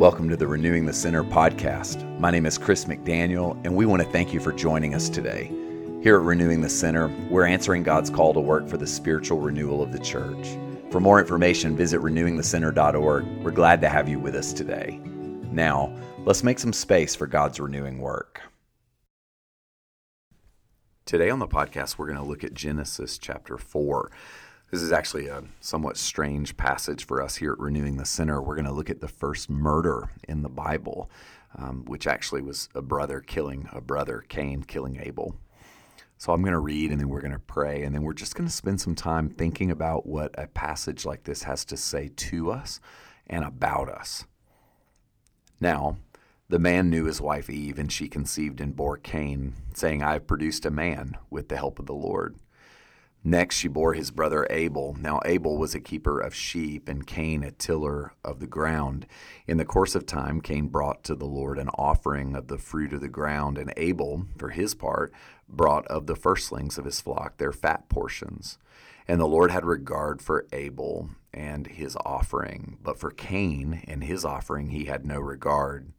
Welcome to the Renewing the Center podcast. My name is Chris McDaniel, and we want to thank you for joining us today. Here at Renewing the Center, we're answering God's call to work for the spiritual renewal of the church. For more information, visit renewingthecenter.org. We're glad to have you with us today. Now, let's make some space for God's renewing work. Today on the podcast, we're going to look at Genesis chapter 4. This is actually a somewhat strange passage for us here at Renewing the Center. We're going to look at the first murder in the Bible, um, which actually was a brother killing a brother, Cain killing Abel. So I'm going to read and then we're going to pray, and then we're just going to spend some time thinking about what a passage like this has to say to us and about us. Now, the man knew his wife Eve, and she conceived and bore Cain, saying, I have produced a man with the help of the Lord. Next, she bore his brother Abel. Now, Abel was a keeper of sheep, and Cain a tiller of the ground. In the course of time, Cain brought to the Lord an offering of the fruit of the ground, and Abel, for his part, brought of the firstlings of his flock their fat portions. And the Lord had regard for Abel and his offering, but for Cain and his offering he had no regard.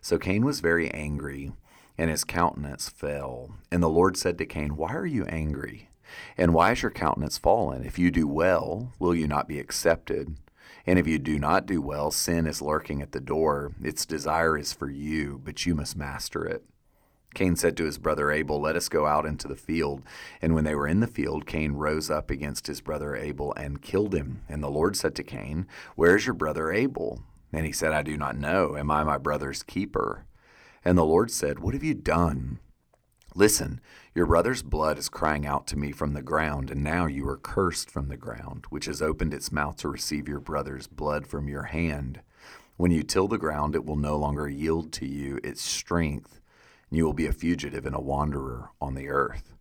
So Cain was very angry, and his countenance fell. And the Lord said to Cain, Why are you angry? And why is your countenance fallen? If you do well, will you not be accepted? And if you do not do well, sin is lurking at the door. Its desire is for you, but you must master it. Cain said to his brother Abel, Let us go out into the field. And when they were in the field, Cain rose up against his brother Abel and killed him. And the Lord said to Cain, Where is your brother Abel? And he said, I do not know. Am I my brother's keeper? And the Lord said, What have you done? Listen, your brother's blood is crying out to me from the ground, and now you are cursed from the ground, which has opened its mouth to receive your brother's blood from your hand. When you till the ground, it will no longer yield to you its strength, and you will be a fugitive and a wanderer on the earth.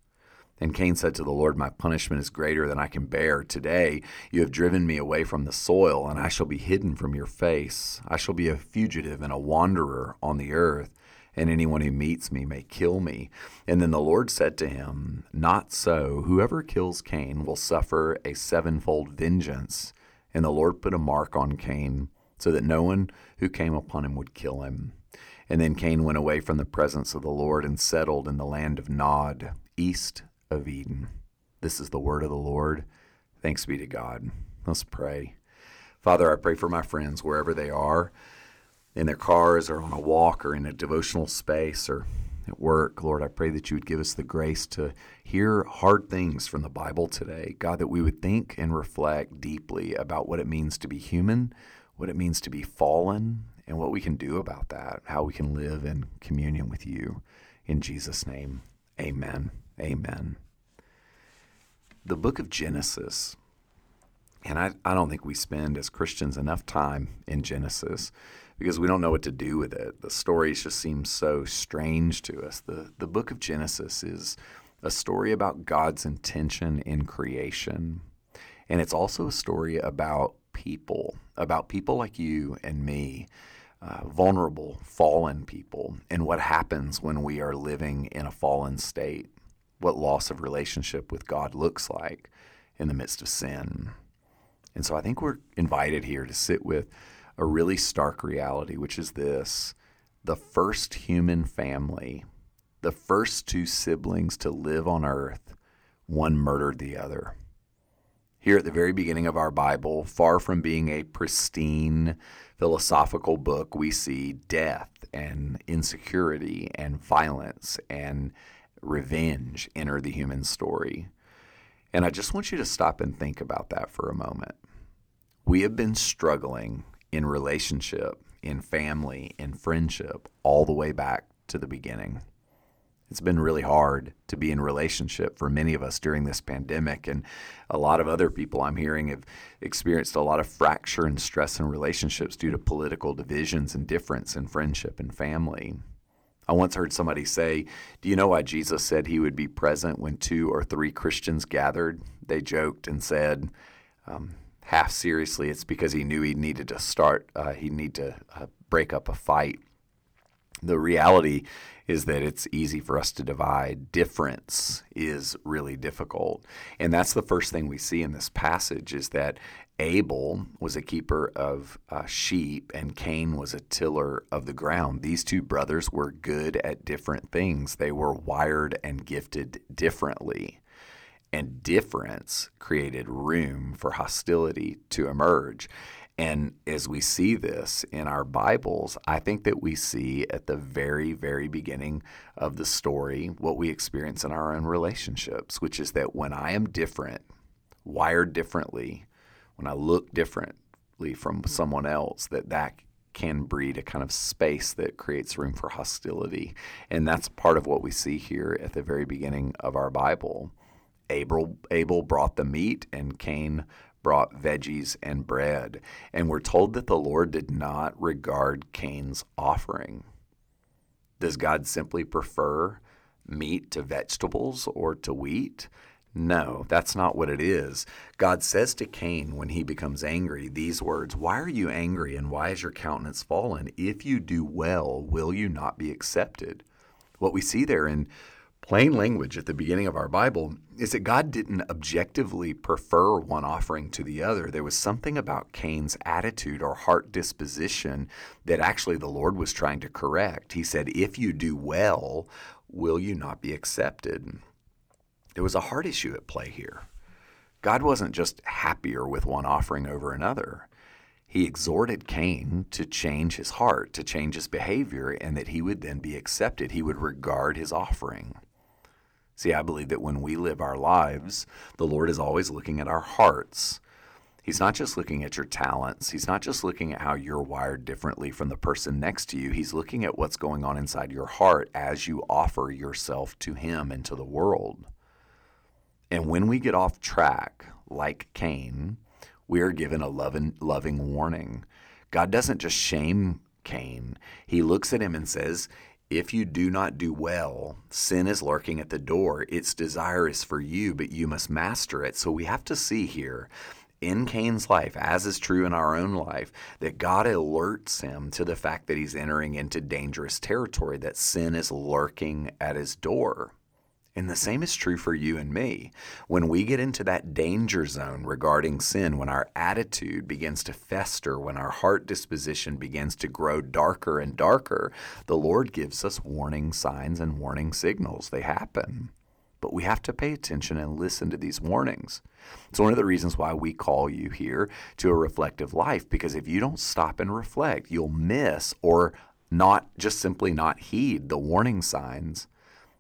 And Cain said to the Lord, My punishment is greater than I can bear. Today you have driven me away from the soil, and I shall be hidden from your face. I shall be a fugitive and a wanderer on the earth and anyone who meets me may kill me. And then the Lord said to him, Not so. Whoever kills Cain will suffer a sevenfold vengeance. And the Lord put a mark on Cain, so that no one who came upon him would kill him. And then Cain went away from the presence of the Lord and settled in the land of Nod, east of Eden. This is the word of the Lord. Thanks be to God. Let's pray. Father, I pray for my friends wherever they are in their cars or on a walk or in a devotional space or at work. Lord, I pray that you would give us the grace to hear hard things from the Bible today. God, that we would think and reflect deeply about what it means to be human, what it means to be fallen, and what we can do about that, how we can live in communion with you. In Jesus' name, amen. Amen. The book of Genesis, and I, I don't think we spend as Christians enough time in Genesis because we don't know what to do with it. The stories just seem so strange to us. The, the book of Genesis is a story about God's intention in creation. And it's also a story about people, about people like you and me, uh, vulnerable, fallen people, and what happens when we are living in a fallen state, what loss of relationship with God looks like in the midst of sin. And so I think we're invited here to sit with a really stark reality, which is this the first human family, the first two siblings to live on earth, one murdered the other. Here at the very beginning of our Bible, far from being a pristine philosophical book, we see death and insecurity and violence and revenge enter the human story. And I just want you to stop and think about that for a moment. We have been struggling in relationship, in family, in friendship, all the way back to the beginning. It's been really hard to be in relationship for many of us during this pandemic. And a lot of other people I'm hearing have experienced a lot of fracture and stress in relationships due to political divisions and difference in friendship and family. I once heard somebody say, Do you know why Jesus said he would be present when two or three Christians gathered? They joked and said, um, half seriously, it's because he knew he needed to start, uh, he needed to uh, break up a fight. The reality is that it's easy for us to divide. Difference is really difficult. And that's the first thing we see in this passage is that Abel was a keeper of uh, sheep and Cain was a tiller of the ground. These two brothers were good at different things. They were wired and gifted differently. And difference created room for hostility to emerge. And as we see this in our Bibles, I think that we see at the very, very beginning of the story what we experience in our own relationships, which is that when I am different, wired differently, when I look differently from someone else, that that can breed a kind of space that creates room for hostility. And that's part of what we see here at the very beginning of our Bible. Abel, Abel brought the meat, and Cain brought veggies and bread. And we're told that the Lord did not regard Cain's offering. Does God simply prefer meat to vegetables or to wheat? No, that's not what it is. God says to Cain when he becomes angry these words Why are you angry and why is your countenance fallen? If you do well, will you not be accepted? What we see there in plain language at the beginning of our Bible is that God didn't objectively prefer one offering to the other. There was something about Cain's attitude or heart disposition that actually the Lord was trying to correct. He said, If you do well, will you not be accepted? There was a heart issue at play here. God wasn't just happier with one offering over another. He exhorted Cain to change his heart, to change his behavior, and that he would then be accepted. He would regard his offering. See, I believe that when we live our lives, the Lord is always looking at our hearts. He's not just looking at your talents. He's not just looking at how you're wired differently from the person next to you. He's looking at what's going on inside your heart as you offer yourself to Him and to the world. And when we get off track, like Cain, we are given a loving, loving warning. God doesn't just shame Cain, He looks at him and says, if you do not do well, sin is lurking at the door. Its desire is for you, but you must master it. So we have to see here in Cain's life, as is true in our own life, that God alerts him to the fact that he's entering into dangerous territory, that sin is lurking at his door. And the same is true for you and me. When we get into that danger zone regarding sin, when our attitude begins to fester, when our heart disposition begins to grow darker and darker, the Lord gives us warning signs and warning signals. They happen. But we have to pay attention and listen to these warnings. It's one of the reasons why we call you here to a reflective life, because if you don't stop and reflect, you'll miss or not just simply not heed the warning signs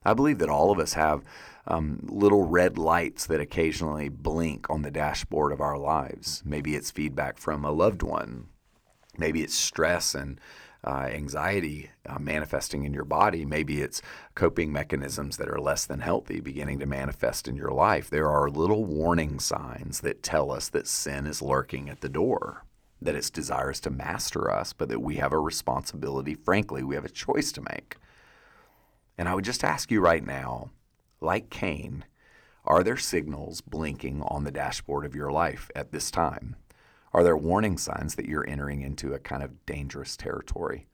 I believe that all of us have um, little red lights that occasionally blink on the dashboard of our lives. Maybe it's feedback from a loved one. Maybe it's stress and uh, anxiety uh, manifesting in your body. Maybe it's coping mechanisms that are less than healthy beginning to manifest in your life. There are little warning signs that tell us that sin is lurking at the door, that its desires to master us, but that we have a responsibility. Frankly, we have a choice to make. And I would just ask you right now, like Cain, are there signals blinking on the dashboard of your life at this time? Are there warning signs that you're entering into a kind of dangerous territory?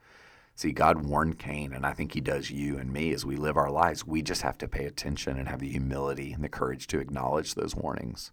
See, God warned Cain, and I think He does you and me as we live our lives. We just have to pay attention and have the humility and the courage to acknowledge those warnings.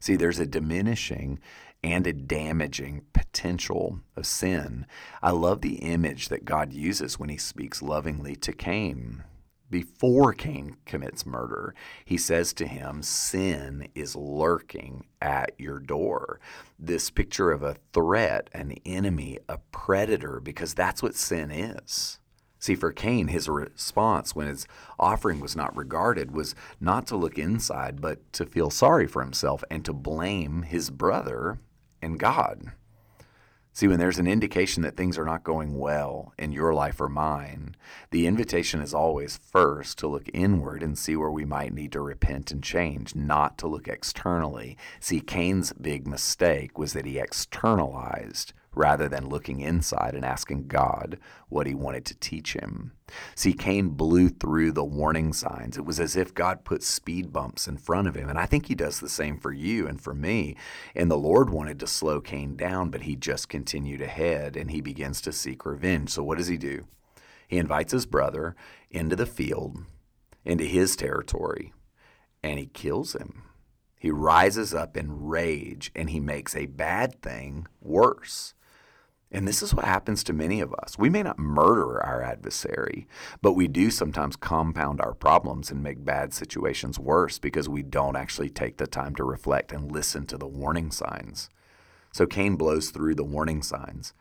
See, there's a diminishing and a damaging potential of sin. I love the image that God uses when he speaks lovingly to Cain. Before Cain commits murder, he says to him, Sin is lurking at your door. This picture of a threat, an enemy, a predator, because that's what sin is. See, for Cain, his response when his offering was not regarded was not to look inside, but to feel sorry for himself and to blame his brother and God. See, when there's an indication that things are not going well in your life or mine, the invitation is always first to look inward and see where we might need to repent and change, not to look externally. See, Cain's big mistake was that he externalized rather than looking inside and asking God what he wanted to teach him. See, Cain blew through the warning signs. It was as if God put speed bumps in front of him. And I think he does the same for you and for me. And the Lord wanted to slow Cain down, but he just continued ahead and he begins to seek revenge. So what does he do? He invites his brother into the field, into his territory, and he kills him. He rises up in rage and he makes a bad thing worse. And this is what happens to many of us. We may not murder our adversary, but we do sometimes compound our problems and make bad situations worse because we don't actually take the time to reflect and listen to the warning signs. So Cain blows through the warning signs.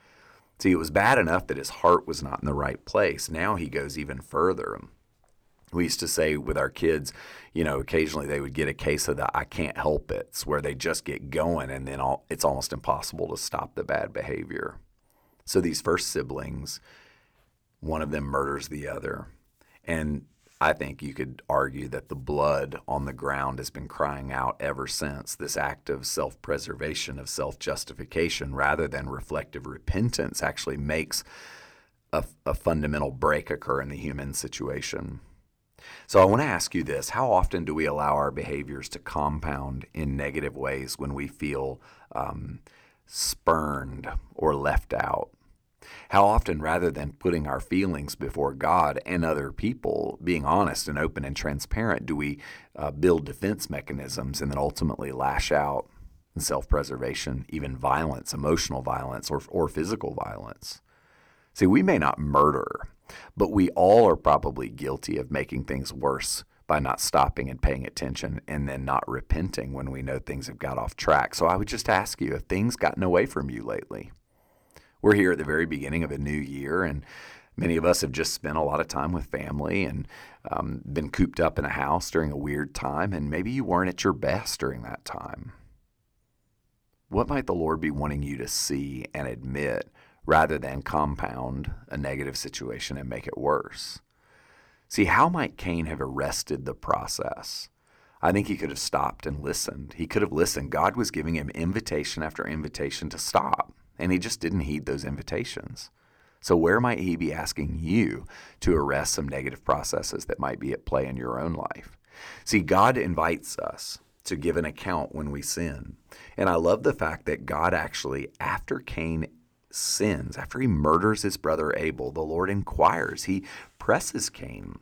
See, it was bad enough that his heart was not in the right place. Now he goes even further. We used to say with our kids, you know, occasionally they would get a case of the I can't help it, where they just get going and then all, it's almost impossible to stop the bad behavior. So these first siblings, one of them murders the other. And I think you could argue that the blood on the ground has been crying out ever since this act of self preservation, of self justification, rather than reflective repentance, actually makes a, a, fundamental break occur in the human situation. So I want to ask you this How often do we allow our behaviors to compound in negative ways when we feel um, spurned or left out? How often, rather than putting our feelings before God and other people, being honest and open and transparent, do we uh, build defense mechanisms and then ultimately lash out in self preservation, even violence, emotional violence, or, or physical violence? See, we may not murder, but we all are probably guilty of making things worse by not stopping and paying attention and then not repenting when we know things have got off track. So I would just ask you if things gotten away from you lately we're here at the very beginning of a new year, and many of us have just spent a lot of time with family and um, been cooped up in a house during a weird time, and maybe you weren't at your best during that time. What might the Lord be wanting you to see and admit rather than compound a negative situation and make it worse? See, how might Cain have arrested the process? I think he could have stopped and listened. He could have listened. God was giving him invitation after invitation to stop and he just didn't heed those invitations. So, where might he be asking you to arrest some negative processes that might be at play in your own life? See, God invites us to give an account when we sin. And I love the fact that God actually, after Cain sins, after he murders his brother Abel, the Lord inquires. He presses Cain.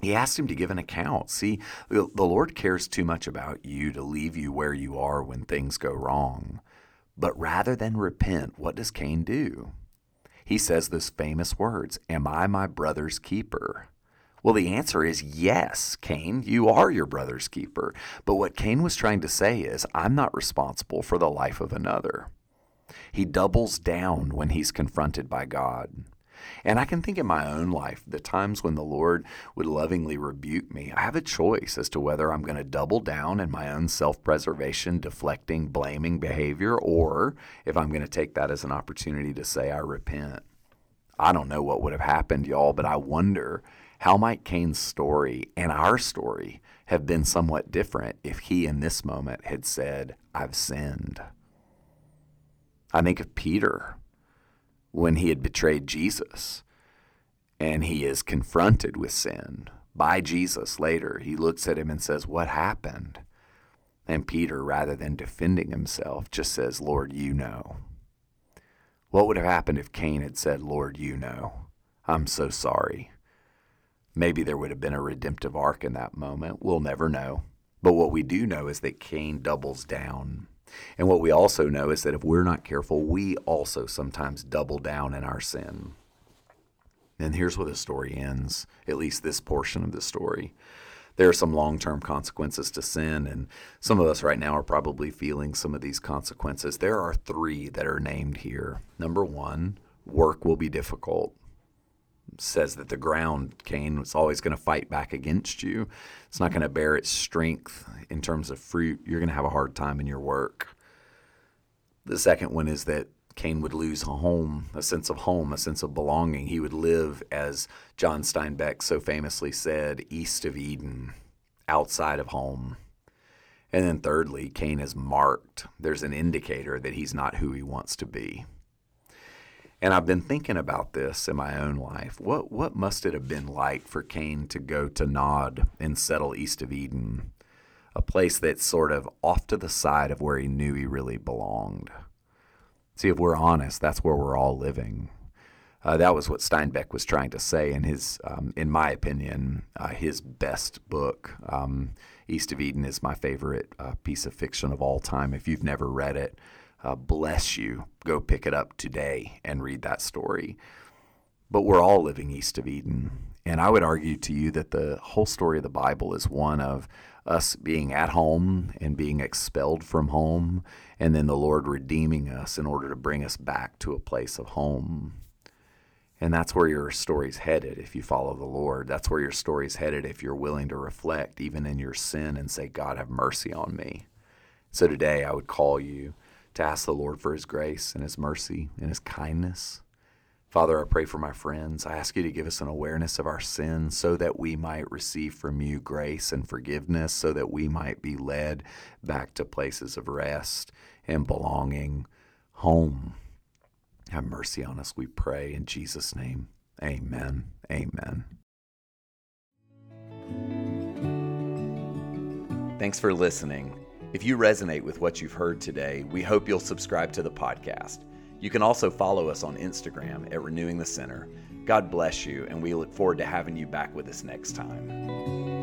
He asks him to give an account. See, the Lord cares too much about you to leave you where you are when things go wrong. But rather than repent, what does Cain do? He says those famous words Am I my brother's keeper? Well, the answer is yes, Cain, you are your brother's keeper. But what Cain was trying to say is, I'm not responsible for the life of another. He doubles down when he's confronted by God. And I can think in my own life the times when the Lord would lovingly rebuke me. I have a choice as to whether I'm going to double down in my own self preservation, deflecting, blaming behavior, or if I'm going to take that as an opportunity to say, I repent. I don't know what would have happened, y'all, but I wonder how might Cain's story and our story have been somewhat different if he in this moment had said, I've sinned. I think of Peter when he had betrayed Jesus and he is confronted with sin by Jesus later. He looks at him and says, What happened? And Peter, rather than defending himself, just says, Lord, you know. What would have happened if Cain had said, Lord, you know? I'm so sorry. Maybe there would have been a redemptive arc in that moment. We'll never know. But what we do know is that Cain doubles down and what we also know is that if we're not careful, we also sometimes double down in our sin. And here's where the story ends, at least this portion of the story. There are some long term consequences to sin, and some of us right now are probably feeling some of these consequences. There are three that are named here. Number one, work will be difficult says that the ground, Cain, is always going to fight back against you. It's not going to bear its strength in terms of fruit. You're going to have a hard time in your work. The second one is that Cain would lose a home, a sense of home, a sense of belonging. He would live, as John Steinbeck so famously said, east of Eden, outside of home. And then thirdly, Cain is marked. There's an indicator that he's not who he wants to be. And I've been thinking about this in my own life. What what must it have been like for Cain to go to Nod and settle east of Eden, a place that's sort of off to the side of where he knew he really belonged? See, if we're honest, that's where we're all living. Uh, that was what Steinbeck was trying to say in his, um, in my opinion, uh, his best book. Um, East of Eden is my favorite uh, piece of fiction of all time. If you've never read it, uh, bless you. Go pick it up today and read that story. But we're all living east of Eden. And I would argue to you that the whole story of the Bible is one of us being at home and being expelled from home, and then the Lord redeeming us in order to bring us back to a place of home. And that's where your story's headed if you follow the Lord. That's where your story's headed if you're willing to reflect even in your sin and say, God, have mercy on me. So today I would call you to ask the Lord for his grace and his mercy and his kindness. Father, I pray for my friends. I ask you to give us an awareness of our sins so that we might receive from you grace and forgiveness, so that we might be led back to places of rest and belonging, home. Have mercy on us, we pray. In Jesus' name, amen. Amen. Thanks for listening. If you resonate with what you've heard today, we hope you'll subscribe to the podcast. You can also follow us on Instagram at Renewing the Center. God bless you, and we look forward to having you back with us next time.